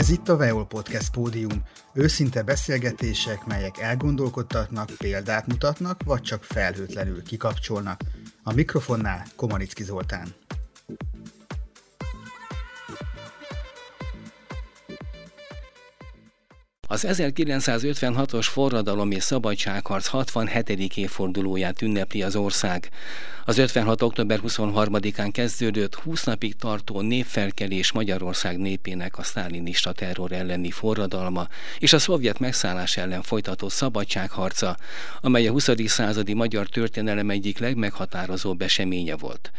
Ez itt a Veol Podcast pódium, őszinte beszélgetések, melyek elgondolkodtatnak, példát mutatnak, vagy csak felhőtlenül kikapcsolnak. A mikrofonnál Komanicki Zoltán. Az 1956-os forradalom és szabadságharc 67. évfordulóját ünnepli az ország. Az 56. október 23-án kezdődött 20 napig tartó népfelkelés Magyarország népének a sztálinista terror elleni forradalma és a szovjet megszállás ellen folytatott szabadságharca, amely a 20. századi magyar történelem egyik legmeghatározóbb eseménye volt.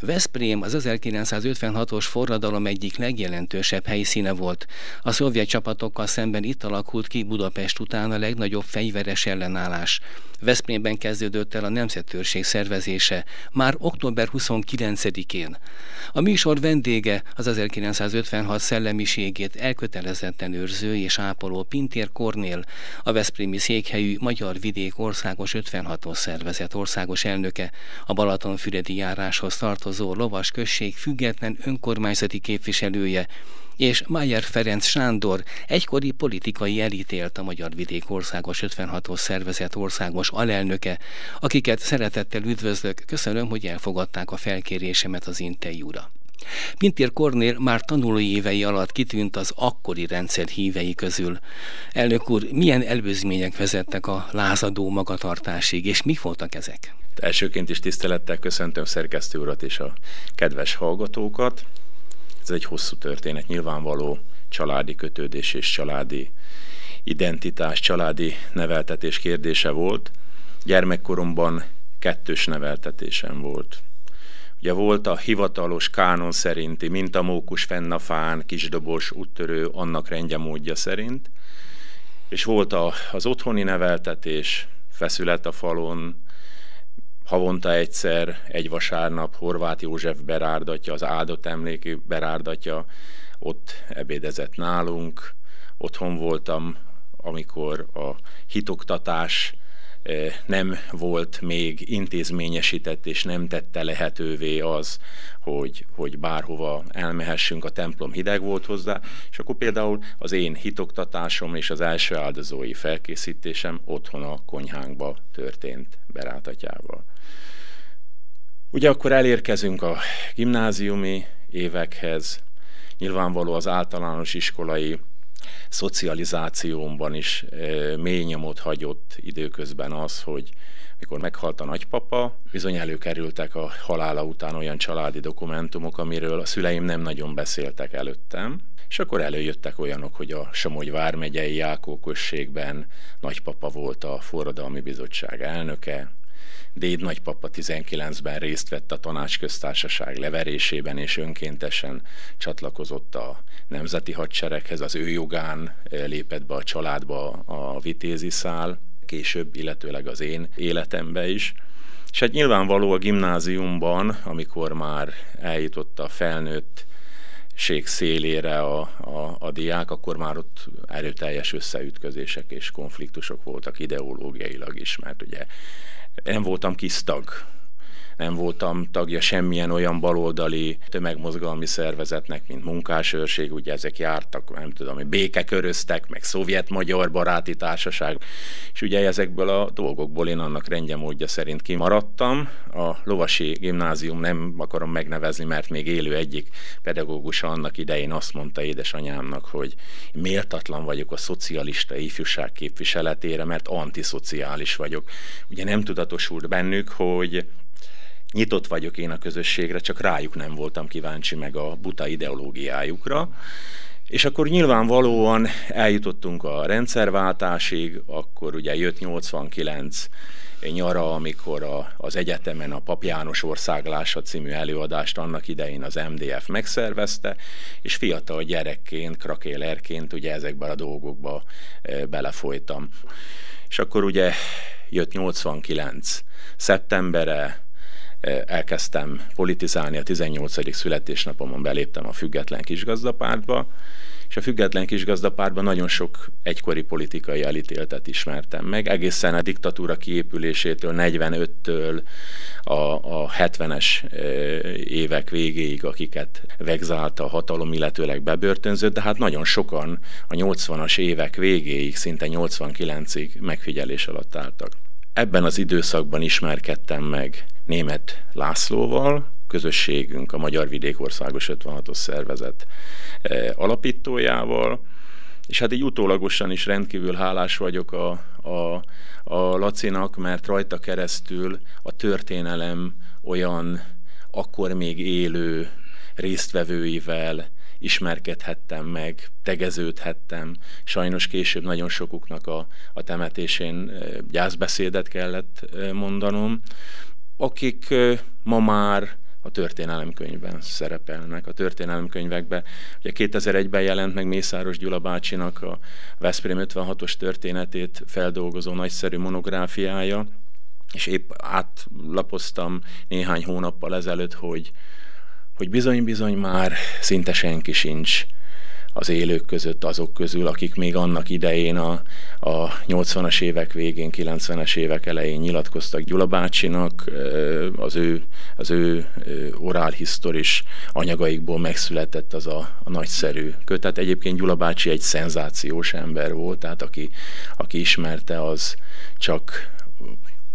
Veszprém az 1956-os forradalom egyik legjelentősebb helyszíne volt. A szovjet csapatokkal szemben itt alakult ki Budapest után a legnagyobb fegyveres ellenállás. Veszprémben kezdődött el a nemzetőrség szervezése, már október 29-én. A műsor vendége az 1956 szellemiségét elkötelezetten őrző és ápoló Pintér Kornél, a Veszprémi székhelyű Magyar Vidék Országos 56-os szervezet országos elnöke, a Balatonfüredi járáshoz tartozó lovas község független önkormányzati képviselője, és Mayer Ferenc Sándor, egykori politikai elítélt a Magyar Vidék Országos 56-os szervezet országos alelnöke, akiket szeretettel üdvözlök, köszönöm, hogy elfogadták a felkérésemet az interjúra. Pintér Kornél már tanulói évei alatt kitűnt az akkori rendszer hívei közül. Elnök úr, milyen előzmények vezettek a lázadó magatartásig, és mi voltak ezek? Elsőként is tisztelettel köszöntöm szerkesztő urat és a kedves hallgatókat. Ez egy hosszú történet, nyilvánvaló családi kötődés és családi identitás, családi neveltetés kérdése volt. Gyermekkoromban kettős neveltetésem volt. Ugye volt a hivatalos kánon szerinti mintamókus fennafán, kisdobos, úttörő, annak rendje módja szerint, és volt a, az otthoni neveltetés, feszület a falon, havonta egyszer, egy vasárnap Horváth József berárdatja, az áldott emléki berárdatja, ott ebédezett nálunk, otthon voltam, amikor a hitoktatás nem volt még intézményesített, és nem tette lehetővé az, hogy, hogy bárhova elmehessünk, a templom hideg volt hozzá, és akkor például az én hitoktatásom és az első áldozói felkészítésem otthon a konyhánkba történt berátatyával. Ugye akkor elérkezünk a gimnáziumi évekhez, nyilvánvaló az általános iskolai szocializációmban is mély nyomot hagyott időközben az, hogy mikor meghalt a nagypapa, bizony előkerültek a halála után olyan családi dokumentumok, amiről a szüleim nem nagyon beszéltek előttem, és akkor előjöttek olyanok, hogy a Somogy vármegyei Jákó községben nagypapa volt a forradalmi bizottság elnöke, Déd nagypapa 19-ben részt vett a tanácsköztársaság leverésében, és önkéntesen csatlakozott a nemzeti hadsereghez, az ő jogán eh, lépett be a családba a vitézi szál, később, illetőleg az én életembe is. És hát nyilvánvaló a gimnáziumban, amikor már eljutott a felnőtt ség szélére a, a, a diák, akkor már ott erőteljes összeütközések és konfliktusok voltak ideológiailag is, mert ugye nem voltam kis tag nem voltam tagja semmilyen olyan baloldali tömegmozgalmi szervezetnek, mint munkásőrség, ugye ezek jártak, nem tudom, békeköröztek, meg szovjet-magyar baráti társaság, és ugye ezekből a dolgokból én annak rendje módja szerint kimaradtam. A Lovasi Gimnázium nem akarom megnevezni, mert még élő egyik pedagógusa annak idején azt mondta édesanyámnak, hogy méltatlan vagyok a szocialista ifjúság képviseletére, mert antiszociális vagyok. Ugye nem tudatosult bennük, hogy nyitott vagyok én a közösségre, csak rájuk nem voltam kíváncsi meg a buta ideológiájukra. És akkor nyilvánvalóan eljutottunk a rendszerváltásig, akkor ugye jött 89 nyara, amikor a, az egyetemen a Pap János országlása című előadást annak idején az MDF megszervezte, és fiatal gyerekként, krakélerként ugye ezekben a dolgokba e, belefolytam. És akkor ugye jött 89 szeptembere, elkezdtem politizálni, a 18. születésnapomon beléptem a független kisgazdapártba, és a független kisgazdapártban nagyon sok egykori politikai elítéltet ismertem meg, egészen a diktatúra kiépülésétől, 45-től a, a 70-es évek végéig, akiket vegzálta a hatalom, illetőleg bebörtönzött, de hát nagyon sokan a 80-as évek végéig, szinte 89-ig megfigyelés alatt álltak. Ebben az időszakban ismerkedtem meg német Lászlóval, közösségünk, a Magyar Vidék Országos 56-os szervezet eh, alapítójával, és hát így utólagosan is rendkívül hálás vagyok a, a, a Lacinak, mert rajta keresztül a történelem olyan akkor még élő résztvevőivel ismerkedhettem meg, tegeződhettem. Sajnos később nagyon sokuknak a, a temetésén gyászbeszédet kellett mondanom, akik ma már a történelemkönyvben szerepelnek. A történelemkönyvekben, ugye 2001-ben jelent meg Mészáros Gyula bácsinak a Veszprém 56-os történetét feldolgozó nagyszerű monográfiája, és épp átlapoztam néhány hónappal ezelőtt, hogy, hogy bizony-bizony már szinte senki sincs az élők között azok közül, akik még annak idején a, a 80-as évek végén, 90-es évek elején nyilatkoztak Gyula bácsinak, az ő, az ő orálhisztoris anyagaikból megszületett az a, a nagyszerű kötet. Egyébként Gyula bácsi egy szenzációs ember volt, tehát aki, aki ismerte, az csak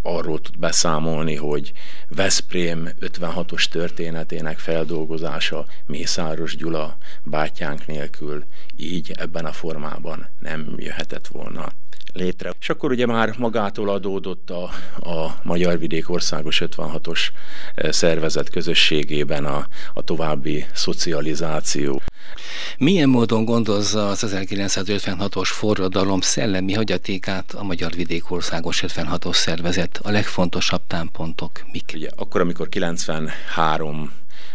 arról tud beszámolni, hogy Veszprém 56-os történetének feldolgozása Mészáros Gyula bátyánk nélkül így ebben a formában nem jöhetett volna létre. És akkor ugye már magától adódott a, a Magyar Vidék Országos 56-os eh, szervezet közösségében a, a további szocializáció. Milyen módon gondozza az 1956-os forradalom szellemi hagyatékát a Magyar Vidék Országos 56-os szervezet? A legfontosabb támpontok mik? Ugye, akkor, amikor 93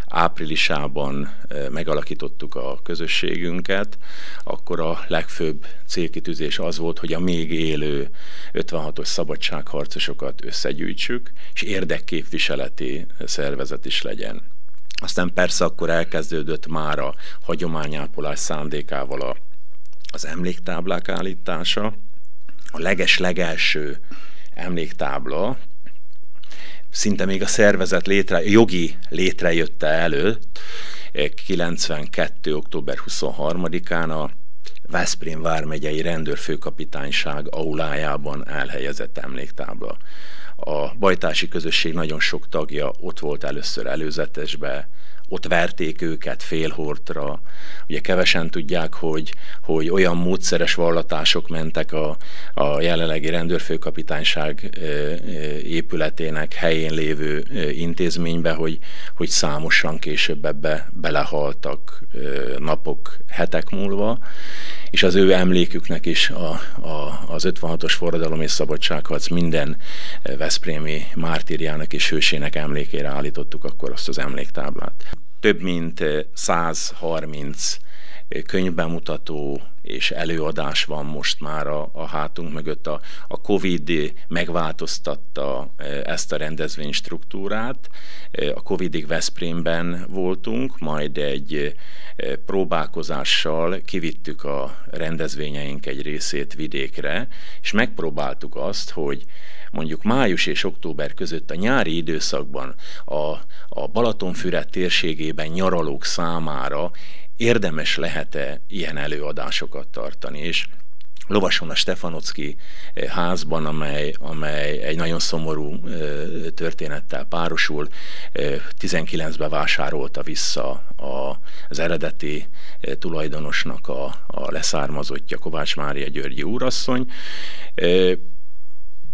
áprilisában megalakítottuk a közösségünket, akkor a legfőbb célkitűzés az volt, hogy a még élő 56-os szabadságharcosokat összegyűjtsük, és érdekképviseleti szervezet is legyen. Aztán persze akkor elkezdődött már a hagyományápolás szándékával a, az emléktáblák állítása. A leges-legelső emléktábla szinte még a szervezet létre, jogi létrejötte előtt, 92. október 23-án a Veszprém vármegyei rendőrfőkapitányság aulájában elhelyezett emléktábla. A bajtási közösség nagyon sok tagja ott volt először előzetesbe, ott verték őket félhortra. Ugye kevesen tudják, hogy, hogy olyan módszeres vallatások mentek a, a jelenlegi rendőrfőkapitányság épületének helyén lévő intézménybe, hogy, hogy számosan később ebbe belehaltak napok, hetek múlva, és az ő emléküknek is a, a, az 56-os forradalom és szabadságharc minden Veszprémi mártírjának és hősének emlékére állítottuk akkor azt az emléktáblát több mint 130 könyvbemutató és előadás van most már a, a hátunk mögött. A, a Covid megváltoztatta ezt a rendezvény struktúrát. A Covidig Veszprémben voltunk, majd egy próbálkozással kivittük a rendezvényeink egy részét vidékre, és megpróbáltuk azt, hogy mondjuk május és október között a nyári időszakban a, a Balatonfüred térségében nyaralók számára érdemes lehet-e ilyen előadásokat tartani, és Lovason a Stefanocki eh, házban, amely, amely egy nagyon szomorú eh, történettel párosul, 19-ben eh, vásárolta vissza a, az eredeti tulajdonosnak a, a leszármazottja Kovács Mária Györgyi úrasszony.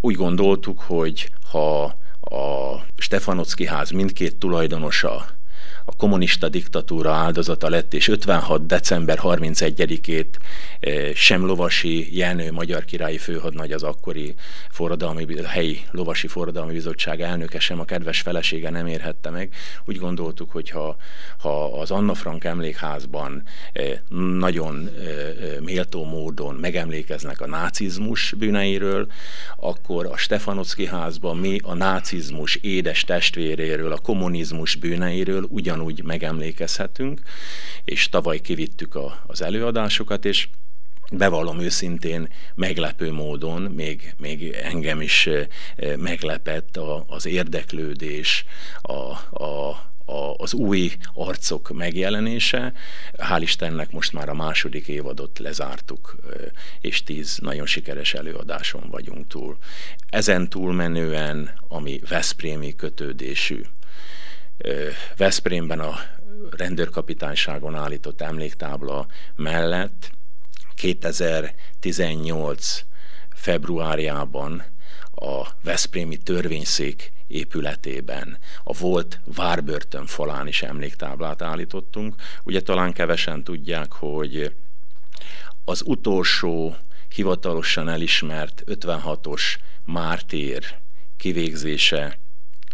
Úgy gondoltuk, hogy ha a Stefanocki ház mindkét tulajdonosa a kommunista diktatúra áldozata lett, és 56. december 31-ét eh, sem lovasi Jenő magyar királyi főhadnagy az akkori forradalmi, helyi lovasi forradalmi bizottság elnöke sem a kedves felesége nem érhette meg. Úgy gondoltuk, hogy ha, ha az Anna Frank emlékházban eh, nagyon eh, méltó módon megemlékeznek a nácizmus bűneiről, akkor a Stefanocki házban mi a nácizmus édes testvéréről, a kommunizmus bűneiről ugyanúgy megemlékezhetünk, és tavaly kivittük a, az előadásokat, és bevallom őszintén, meglepő módon, még, még engem is meglepett az érdeklődés, a, a, a, az új arcok megjelenése. Hál' Istennek most már a második évadot lezártuk, és tíz nagyon sikeres előadáson vagyunk túl. Ezen túlmenően, ami Veszprémi kötődésű, Veszprémben a rendőrkapitányságon állított emléktábla mellett 2018 februárjában a Veszprémi törvényszék épületében a volt várbörtön falán is emléktáblát állítottunk. Ugye talán kevesen tudják, hogy az utolsó hivatalosan elismert 56-os mártír kivégzése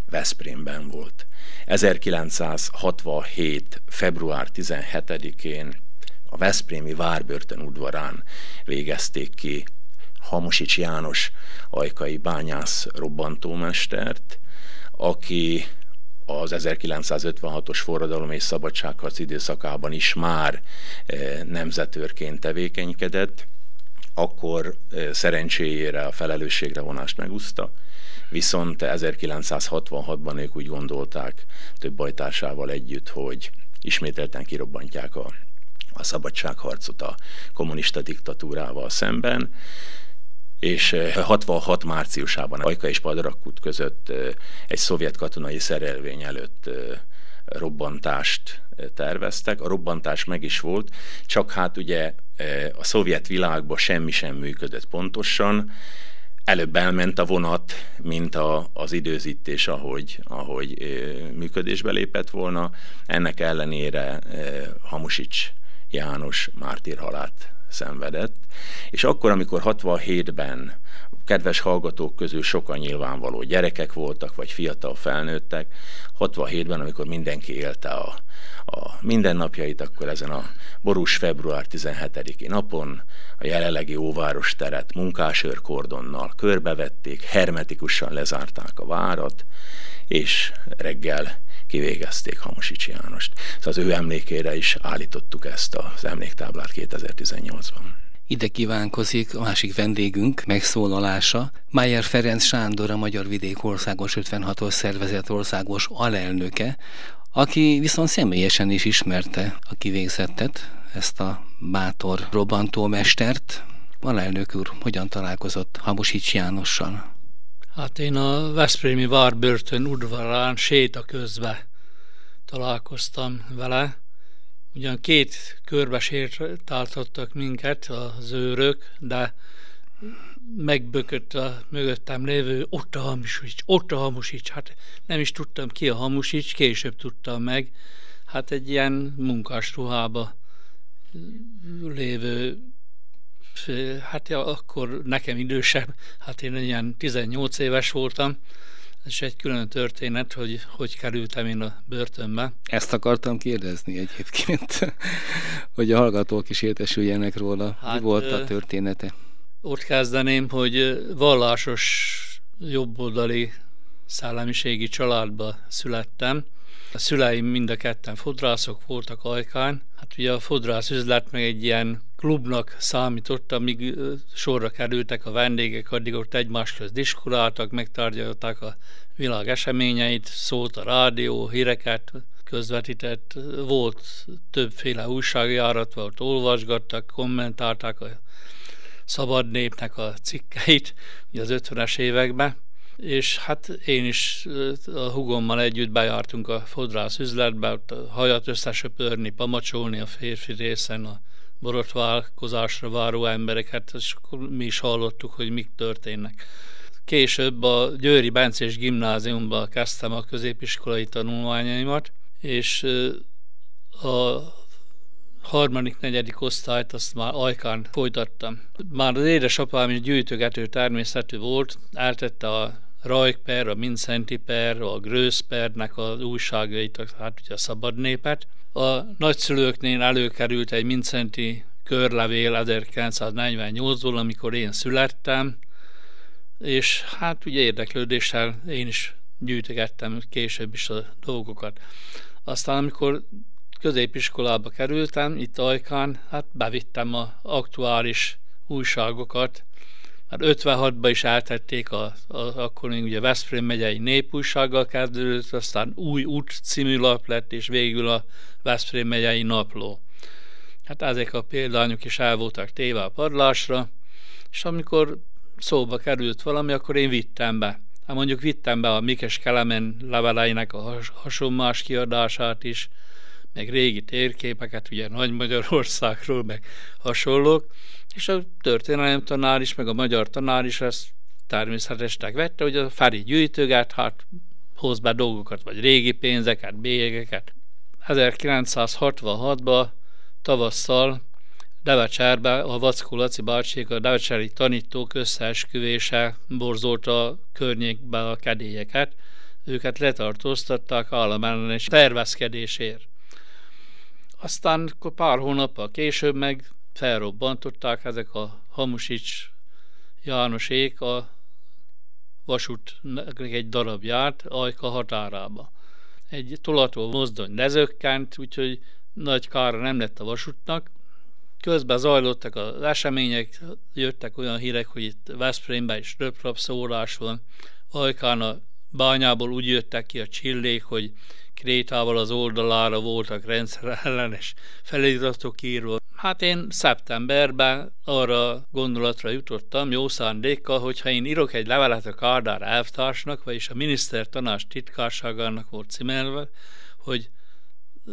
Veszprémben volt. 1967. február 17-én a Veszprémi Várbörtön udvarán végezték ki Hamosics János ajkai bányász robbantómestert, aki az 1956-os forradalom és szabadságharc időszakában is már eh, nemzetőrként tevékenykedett, akkor eh, szerencséjére a felelősségre vonást megúszta, viszont 1966-ban ők úgy gondolták több bajtársával együtt, hogy ismételten kirobbantják a, a szabadságharcot a kommunista diktatúrával szemben, és 66 márciusában Ajka és Padrakut között egy szovjet katonai szerelvény előtt robbantást terveztek. A robbantás meg is volt, csak hát ugye a szovjet világban semmi sem működött pontosan, előbb elment a vonat, mint a, az időzítés, ahogy, ahogy működésbe lépett volna. Ennek ellenére Hamusics János mártírhalát szenvedett, és akkor, amikor 67-ben kedves hallgatók közül sokan nyilvánvaló gyerekek voltak, vagy fiatal felnőttek, 67-ben, amikor mindenki élte a, a mindennapjait, akkor ezen a borús február 17-i napon a jelenlegi óváros teret munkásőrkordonnal körbevették, hermetikusan lezárták a várat, és reggel kivégezték Hamosics Jánost. Szóval az ő emlékére is állítottuk ezt az emléktáblát 2018-ban. Ide kívánkozik a másik vendégünk megszólalása. Májer Ferenc Sándor, a Magyar Vidék Országos 56-os szervezet országos alelnöke, aki viszont személyesen is ismerte a kivégzettet, ezt a bátor robbantómestert. Alelnök úr, hogyan találkozott Hamosics Jánossal? Hát én a Veszprémi Várbörtön udvarán séta közbe találkoztam vele. Ugyan két körbe sétáltattak minket az őrök, de megbökött a mögöttem lévő, ott a hamusics, ott a hamusics. Hát nem is tudtam ki a hamusics, később tudtam meg. Hát egy ilyen munkás ruhába lévő hát ja, akkor nekem idősebb, hát én ilyen 18 éves voltam, és egy külön történet, hogy hogy kerültem én a börtönbe. Ezt akartam kérdezni egyébként, hogy a hallgatók is értesüljenek róla. Hát, Mi volt a története? Ott kezdeném, hogy vallásos jobboldali szellemiségi családba születtem. A szüleim mind a ketten fodrászok voltak ajkán. Hát ugye a fodrász üzlet meg egy ilyen klubnak számított, amíg sorra kerültek a vendégek, addig ott egymás közt diskuráltak, megtárgyalták a világ eseményeit, szólt a rádió, híreket közvetített, volt többféle újságjárat, volt olvasgattak, kommentálták a szabad népnek a cikkeit, ugye az 50-es években, és hát én is a hugommal együtt bejártunk a fodrász üzletbe, ott a hajat összesöpörni, pamacsolni a férfi részen, a borotválkozásra váró embereket, és akkor mi is hallottuk, hogy mik történnek. Később a Győri Bencés gimnáziumban kezdtem a középiskolai tanulmányaimat, és a harmadik, negyedik osztályt azt már Ajkán folytattam. Már az édesapám is gyűjtögető természetű volt, eltette a Rajkper, a Mincenti Per, a Grőszpernek az újságait, hát ugye a Szabad Népet. A nagyszülőknél előkerült egy Mincenti körlevél 1948-ból, amikor én születtem, és hát ugye érdeklődéssel én is gyűjtögettem később is a dolgokat. Aztán amikor középiskolába kerültem, itt Ajkán, hát bevittem a aktuális újságokat, mert 56-ban is eltették, a, a, akkor még ugye Veszprém megyei népújsággal kezdődött, aztán új út című lap lett, és végül a Veszprém megyei napló. Hát ezek a példányok is el voltak téve a padlásra, és amikor szóba került valami, akkor én vittem be. Hát mondjuk vittem be a Mikes Kelemen leveleinek a hasonlás kiadását is, meg régi térképeket, ugye Nagy Magyarországról, meg hasonlók, és a történelem tanár is, meg a magyar tanár is ezt természetesnek vette, hogy a Fári gyűjtöget, hát hoz be dolgokat, vagy régi pénzeket, bélyegeket. 1966-ban tavasszal Devecserbe a Vackó Laci bácsék, a Devecseri tanítók összeesküvése borzolta a környékbe a kedélyeket. Őket letartóztatták államellenes tervezkedésért. Aztán pár hónappal később meg felrobbantották ezek a Hamusics Jánosék a vasút egy darabját Ajka határába. Egy tolató mozdony lezökkent, úgyhogy nagy kára nem lett a vasútnak. Közben zajlottak az események, jöttek olyan hírek, hogy itt Veszprémben is röprap szórás van. Ajkán a bányából úgy jöttek ki a csillék, hogy Krétával az oldalára voltak rendszerellenes feliratok írva. Hát én szeptemberben arra gondolatra jutottam, jó szándékkal, hogyha én írok egy levelet a Kádár elvtársnak, vagyis a miniszter tanács titkárságának volt címelve, hogy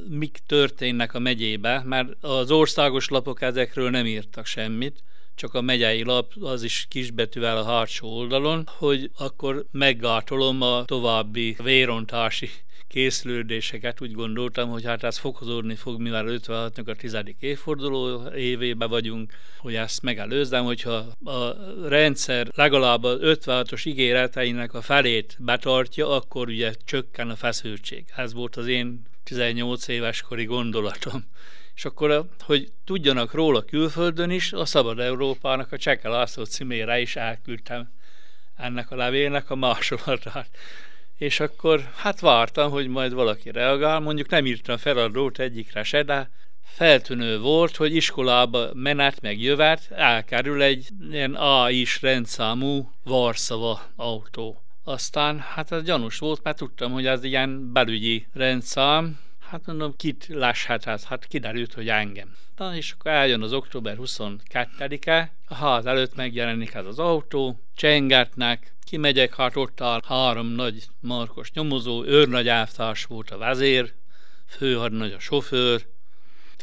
mik történnek a megyébe, mert az országos lapok ezekről nem írtak semmit, csak a megyei lap, az is kisbetűvel a hátsó oldalon, hogy akkor meggátolom a további vérontási készülődéseket. Úgy gondoltam, hogy hát ez fokozódni fog, mivel 56-nak a tizedik évforduló évébe vagyunk, hogy ezt megelőzzem, hogyha a rendszer legalább a 56-os ígéreteinek a felét betartja, akkor ugye csökken a feszültség. Ez volt az én 18 éves kori gondolatom. És akkor, hogy tudjanak róla külföldön is, a Szabad Európának a Cseke László címére is elküldtem ennek a levélnek a másolatát. És akkor hát vártam, hogy majd valaki reagál, mondjuk nem írtam feladót egyikre se, de feltűnő volt, hogy iskolába menet meg jövet elkerül egy ilyen A is rendszámú Varszava autó. Aztán hát ez gyanús volt, mert tudtam, hogy ez ilyen belügyi rendszám, Hát mondom, kit láshat ez? Hát kiderült, hogy engem. Na, és akkor eljön az október 22-e, a ház előtt megjelenik ez az autó, csengetnek, kimegyek, hát ott áll három nagy markos nyomozó, őrnagy elvtárs volt a vezér, főhadnagy a sofőr,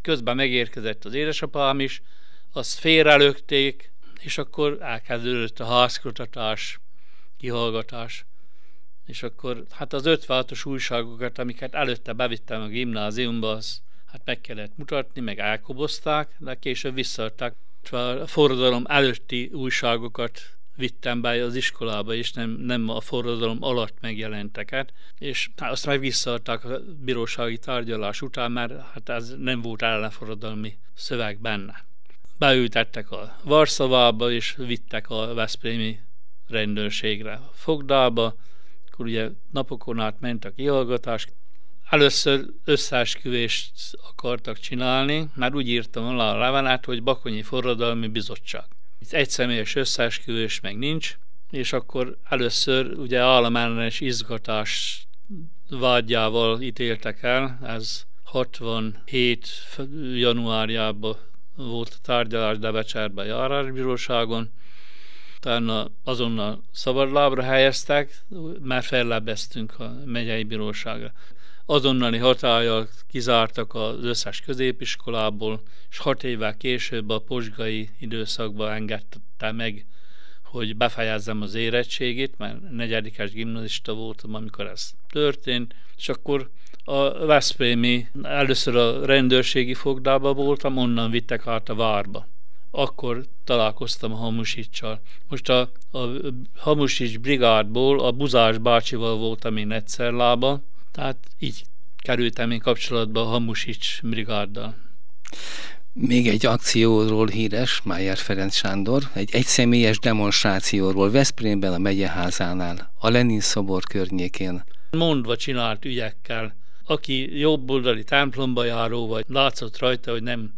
közben megérkezett az édesapám is, azt félrelökték, és akkor elkezdődött a házkutatás, kihallgatás és akkor hát az 56-os újságokat, amiket előtte bevittem a gimnáziumba, az hát meg kellett mutatni, meg elkobozták, de később visszaadták. A forradalom előtti újságokat vittem be az iskolába, és nem, nem a forradalom alatt megjelenteket, és hát azt meg visszaadták a bírósági tárgyalás után, mert hát ez nem volt ellenforradalmi szöveg benne. Beültettek a Varszavába, és vittek a Veszprémi rendőrségre fogdába, akkor ugye napokon át ment a kihallgatás. Először összeesküvést akartak csinálni, már úgy írtam alá a levelet, hogy Bakonyi Forradalmi Bizottság. Itt egy személyes összeesküvés meg nincs, és akkor először ugye államellenes izgatás vágyával ítéltek el, ez 67. januárjában volt a tárgyalás Devecserben járásbíróságon, utána azonnal szabadlábra helyeztek, már fellebbeztünk a megyei bíróságra. Azonnali hatállyal kizártak az összes középiskolából, és hat évvel később a posgai időszakban engedte meg, hogy befejezzem az érettségit, mert negyedikes gimnazista voltam, amikor ez történt, és akkor a Veszprémi, először a rendőrségi fogdába voltam, onnan vittek át a várba. Akkor találkoztam a Hamusicsal. Most a, a Hamusics brigádból a Buzás bácsival voltam én egyszer lába, tehát így kerültem én kapcsolatba a Hamusics brigáddal. Még egy akcióról híres, Májer Ferenc Sándor, egy egyszemélyes demonstrációról Veszprémben a megyeházánál, a Lenin szobor környékén. Mondva csinált ügyekkel, aki jobboldali templomba járó, vagy látszott rajta, hogy nem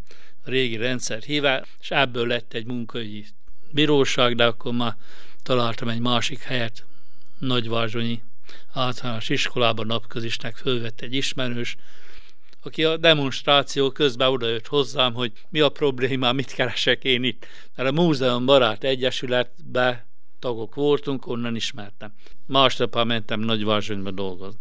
régi rendszer híve, és ebből lett egy munkai bíróság, de akkor már találtam egy másik helyet, Nagyvázsonyi általános iskolában napközisnek fölvett egy ismerős, aki a demonstráció közben odajött hozzám, hogy mi a probléma, mit keresek én itt. Mert a Múzeum Barát Egyesületbe tagok voltunk, onnan ismertem. Másnap mentem Nagyvázsonyba dolgozni.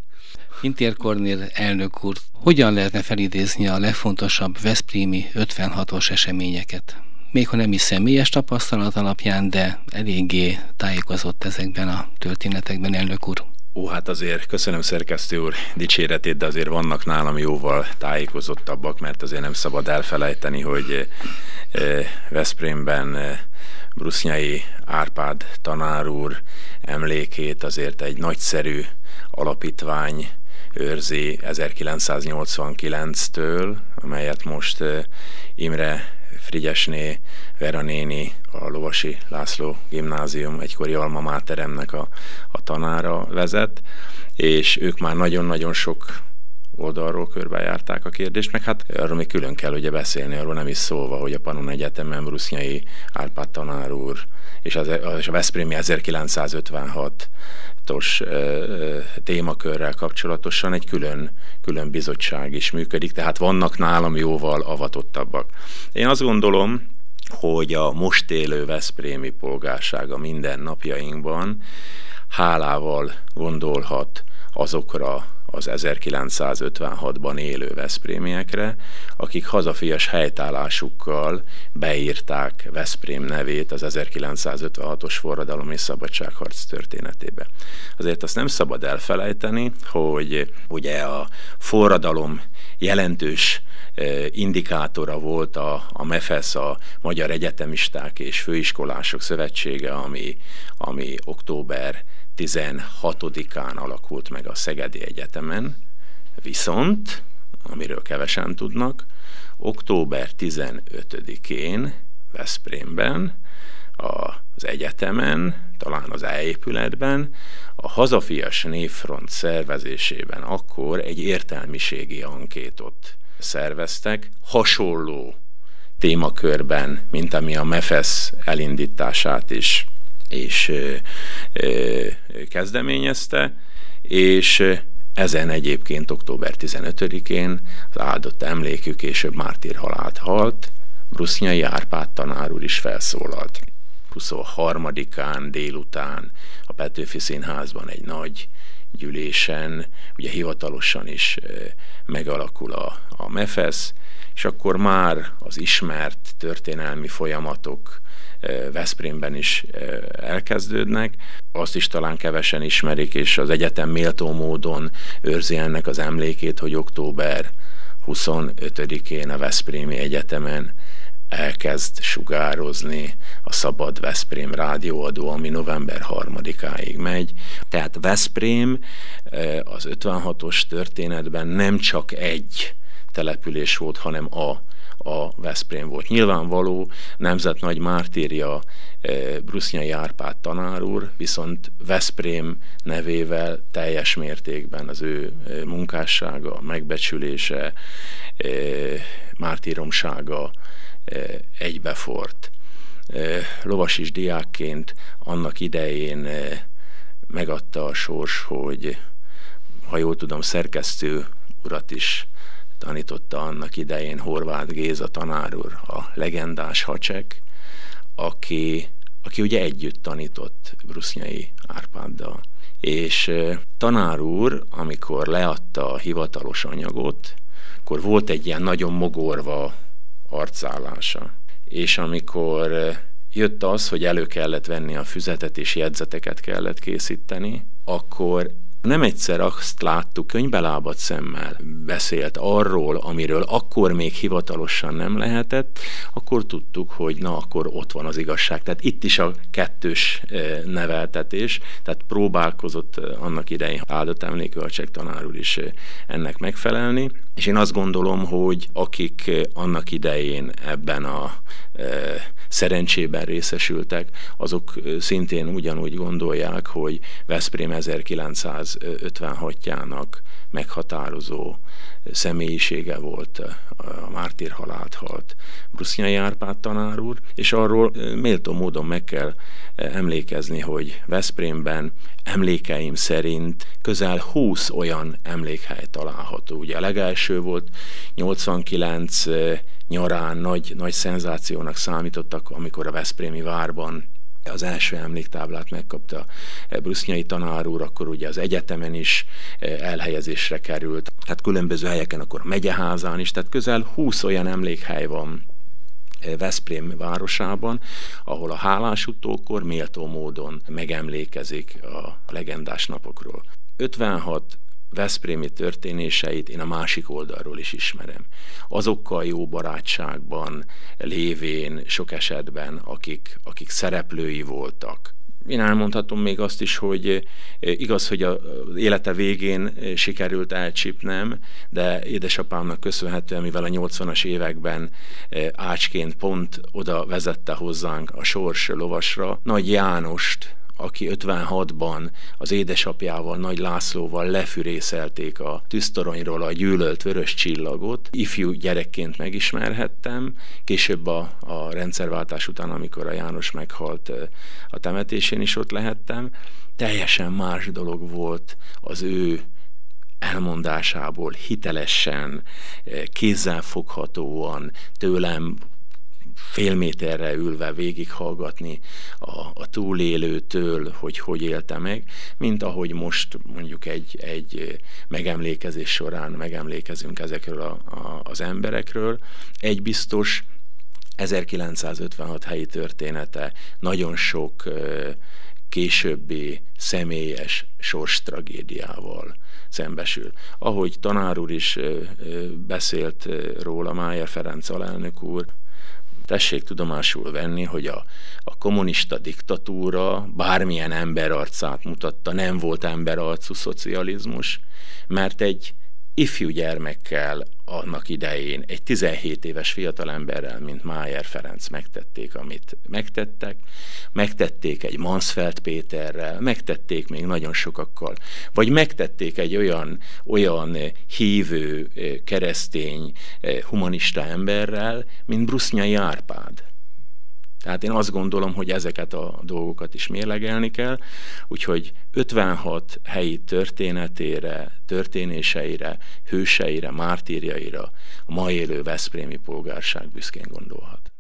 Intér Kornél elnök úr, hogyan lehetne felidézni a legfontosabb Veszprémi 56-os eseményeket? Még ha nem is személyes tapasztalat alapján, de eléggé tájékozott ezekben a történetekben, elnök úr. Ó, hát azért köszönöm szerkesztő úr dicséretét, de azért vannak nálam jóval tájékozottabbak, mert azért nem szabad elfelejteni, hogy eh, Veszprémben eh, Brusznyai Árpád tanár úr emlékét azért egy nagyszerű alapítvány őrzi 1989-től, amelyet most Imre Frigyesné, Vera néni, a Lovasi László gimnázium egykori alma máteremnek a, a tanára vezet, és ők már nagyon-nagyon sok oldalról körbejárták a kérdést, meg hát arról még külön kell ugye beszélni, arról nem is szólva, hogy a Panon Egyetemen Brusznyai Árpád tanár úr és, az, és a Veszprémi 1956 os témakörrel kapcsolatosan egy külön, külön bizottság is működik, tehát vannak nálam jóval avatottabbak. Én azt gondolom, hogy a most élő Veszprémi polgársága minden napjainkban hálával gondolhat azokra az 1956-ban élő Veszprémiekre, akik hazafias helytállásukkal beírták Veszprém nevét az 1956-os forradalom és szabadságharc történetébe. Azért azt nem szabad elfelejteni, hogy ugye a forradalom jelentős e, indikátora volt a, a MEFESZ, a Magyar Egyetemisták és Főiskolások Szövetsége, ami, ami október 16-án alakult meg a Szegedi Egyetemen, viszont, amiről kevesen tudnak, október 15-én Veszprémben, az egyetemen, talán az elépületben, a Hazafias Névfront szervezésében akkor egy értelmiségi ankétot szerveztek, hasonló témakörben, mint ami a MEFESZ elindítását is és kezdeményezte, és ezen egyébként október 15-én az áldott emlékű később mártír halált halt, Brusznyai Árpád tanár úr is felszólalt. 23-án délután a Petőfi Színházban egy nagy gyűlésen, ugye hivatalosan is megalakul a, a MEFESZ, és akkor már az ismert történelmi folyamatok Veszprémben is elkezdődnek. Azt is talán kevesen ismerik, és az egyetem méltó módon őrzi ennek az emlékét, hogy október 25-én a Veszprémi Egyetemen elkezd sugározni a Szabad Veszprém rádióadó, ami november 3-áig megy. Tehát Veszprém az 56-os történetben nem csak egy település volt, hanem a a Veszprém volt. Nyilvánvaló nemzet nagy mártírja eh, Brusznyai Árpád tanár úr, viszont Veszprém nevével teljes mértékben az ő eh, munkássága, megbecsülése, eh, mártíromsága egybefort. Lovasis diákként annak idején megadta a sors, hogy ha jól tudom, szerkesztő urat is tanította annak idején Horváth Géza tanár úr, a legendás hacsek, aki, aki ugye együtt tanított Brusznyai Árpáddal. És tanár úr, amikor leadta a hivatalos anyagot, akkor volt egy ilyen nagyon mogorva arcállása. És amikor jött az, hogy elő kellett venni a füzetet és jegyzeteket kellett készíteni, akkor nem egyszer azt láttuk, könybelábat szemmel beszélt arról, amiről akkor még hivatalosan nem lehetett, akkor tudtuk, hogy na, akkor ott van az igazság. Tehát itt is a kettős eh, neveltetés, tehát próbálkozott eh, annak idején áldott a tanár úr is eh, ennek megfelelni, és én azt gondolom, hogy akik annak idején ebben a szerencsében részesültek, azok szintén ugyanúgy gondolják, hogy Veszprém 1956-jának meghatározó személyisége volt a mártír halált halt Brusznyai Árpád tanár úr, és arról méltó módon meg kell emlékezni, hogy Veszprémben emlékeim szerint közel 20 olyan emlékhely található. Ugye a legelső volt 89 nyarán nagy, nagy szenzációnak számítottak, amikor a Veszprémi várban az első emléktáblát megkapta Brusznyai tanár úr, akkor ugye az egyetemen is elhelyezésre került, tehát különböző helyeken, akkor a megyeházán is, tehát közel 20 olyan emlékhely van Veszprém városában, ahol a hálás utókor méltó módon megemlékezik a legendás napokról. 56 Veszprémi történéseit én a másik oldalról is ismerem. Azokkal jó barátságban lévén sok esetben, akik, akik szereplői voltak. Én elmondhatom még azt is, hogy eh, igaz, hogy az élete végén eh, sikerült elcsípnem, de édesapámnak köszönhetően, mivel a 80-as években eh, ácsként pont oda vezette hozzánk a sors lovasra, Nagy Jánost, aki 56-ban az édesapjával, Nagy Lászlóval lefürészelték a tűztoronyról a gyűlölt vörös csillagot. Ifjú gyerekként megismerhettem, később a, a rendszerváltás után, amikor a János meghalt a temetésén is ott lehettem. Teljesen más dolog volt az ő elmondásából hitelesen, kézzelfoghatóan tőlem fél méterre ülve végighallgatni a, a túlélőtől, hogy hogy élte meg, mint ahogy most mondjuk egy, egy megemlékezés során megemlékezünk ezekről a, a, az emberekről. Egy biztos, 1956 helyi története nagyon sok későbbi személyes sors tragédiával szembesül. Ahogy tanár úr is beszélt róla, Májer Ferenc alelnök úr, tessék tudomásul venni, hogy a, a kommunista diktatúra bármilyen emberarcát mutatta, nem volt emberarcú szocializmus, mert egy ifjú gyermekkel annak idején egy 17 éves fiatalemberrel, mint Májer Ferenc megtették, amit megtettek, megtették egy Mansfeld Péterrel, megtették még nagyon sokakkal, vagy megtették egy olyan, olyan hívő, keresztény, humanista emberrel, mint Brusznyai Árpád tehát én azt gondolom, hogy ezeket a dolgokat is mérlegelni kell, úgyhogy 56 helyi történetére, történéseire, hőseire, mártírjaira a ma élő Veszprémi polgárság büszkén gondolhat.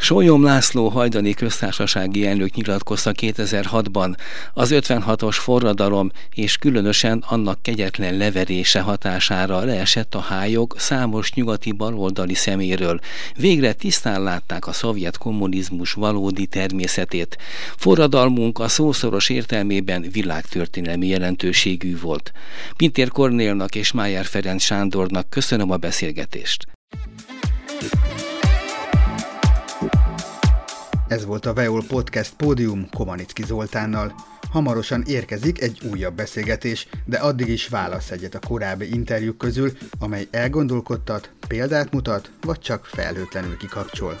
Sólyom László hajdani köztársasági elnök nyilatkozta 2006-ban az 56-os forradalom és különösen annak kegyetlen leverése hatására leesett a hályok számos nyugati baloldali szeméről. Végre tisztán látták a szovjet kommunizmus valódi természetét. Forradalmunk a szószoros értelmében világtörténelmi jelentőségű volt. Pintér Kornélnak és Májer Ferenc Sándornak köszönöm a beszélgetést. Ez volt a Veol Podcast Pódium Komanicki Zoltánnal. Hamarosan érkezik egy újabb beszélgetés, de addig is válasz egyet a korábbi interjúk közül, amely elgondolkodtat, példát mutat, vagy csak felhőtlenül kikapcsol.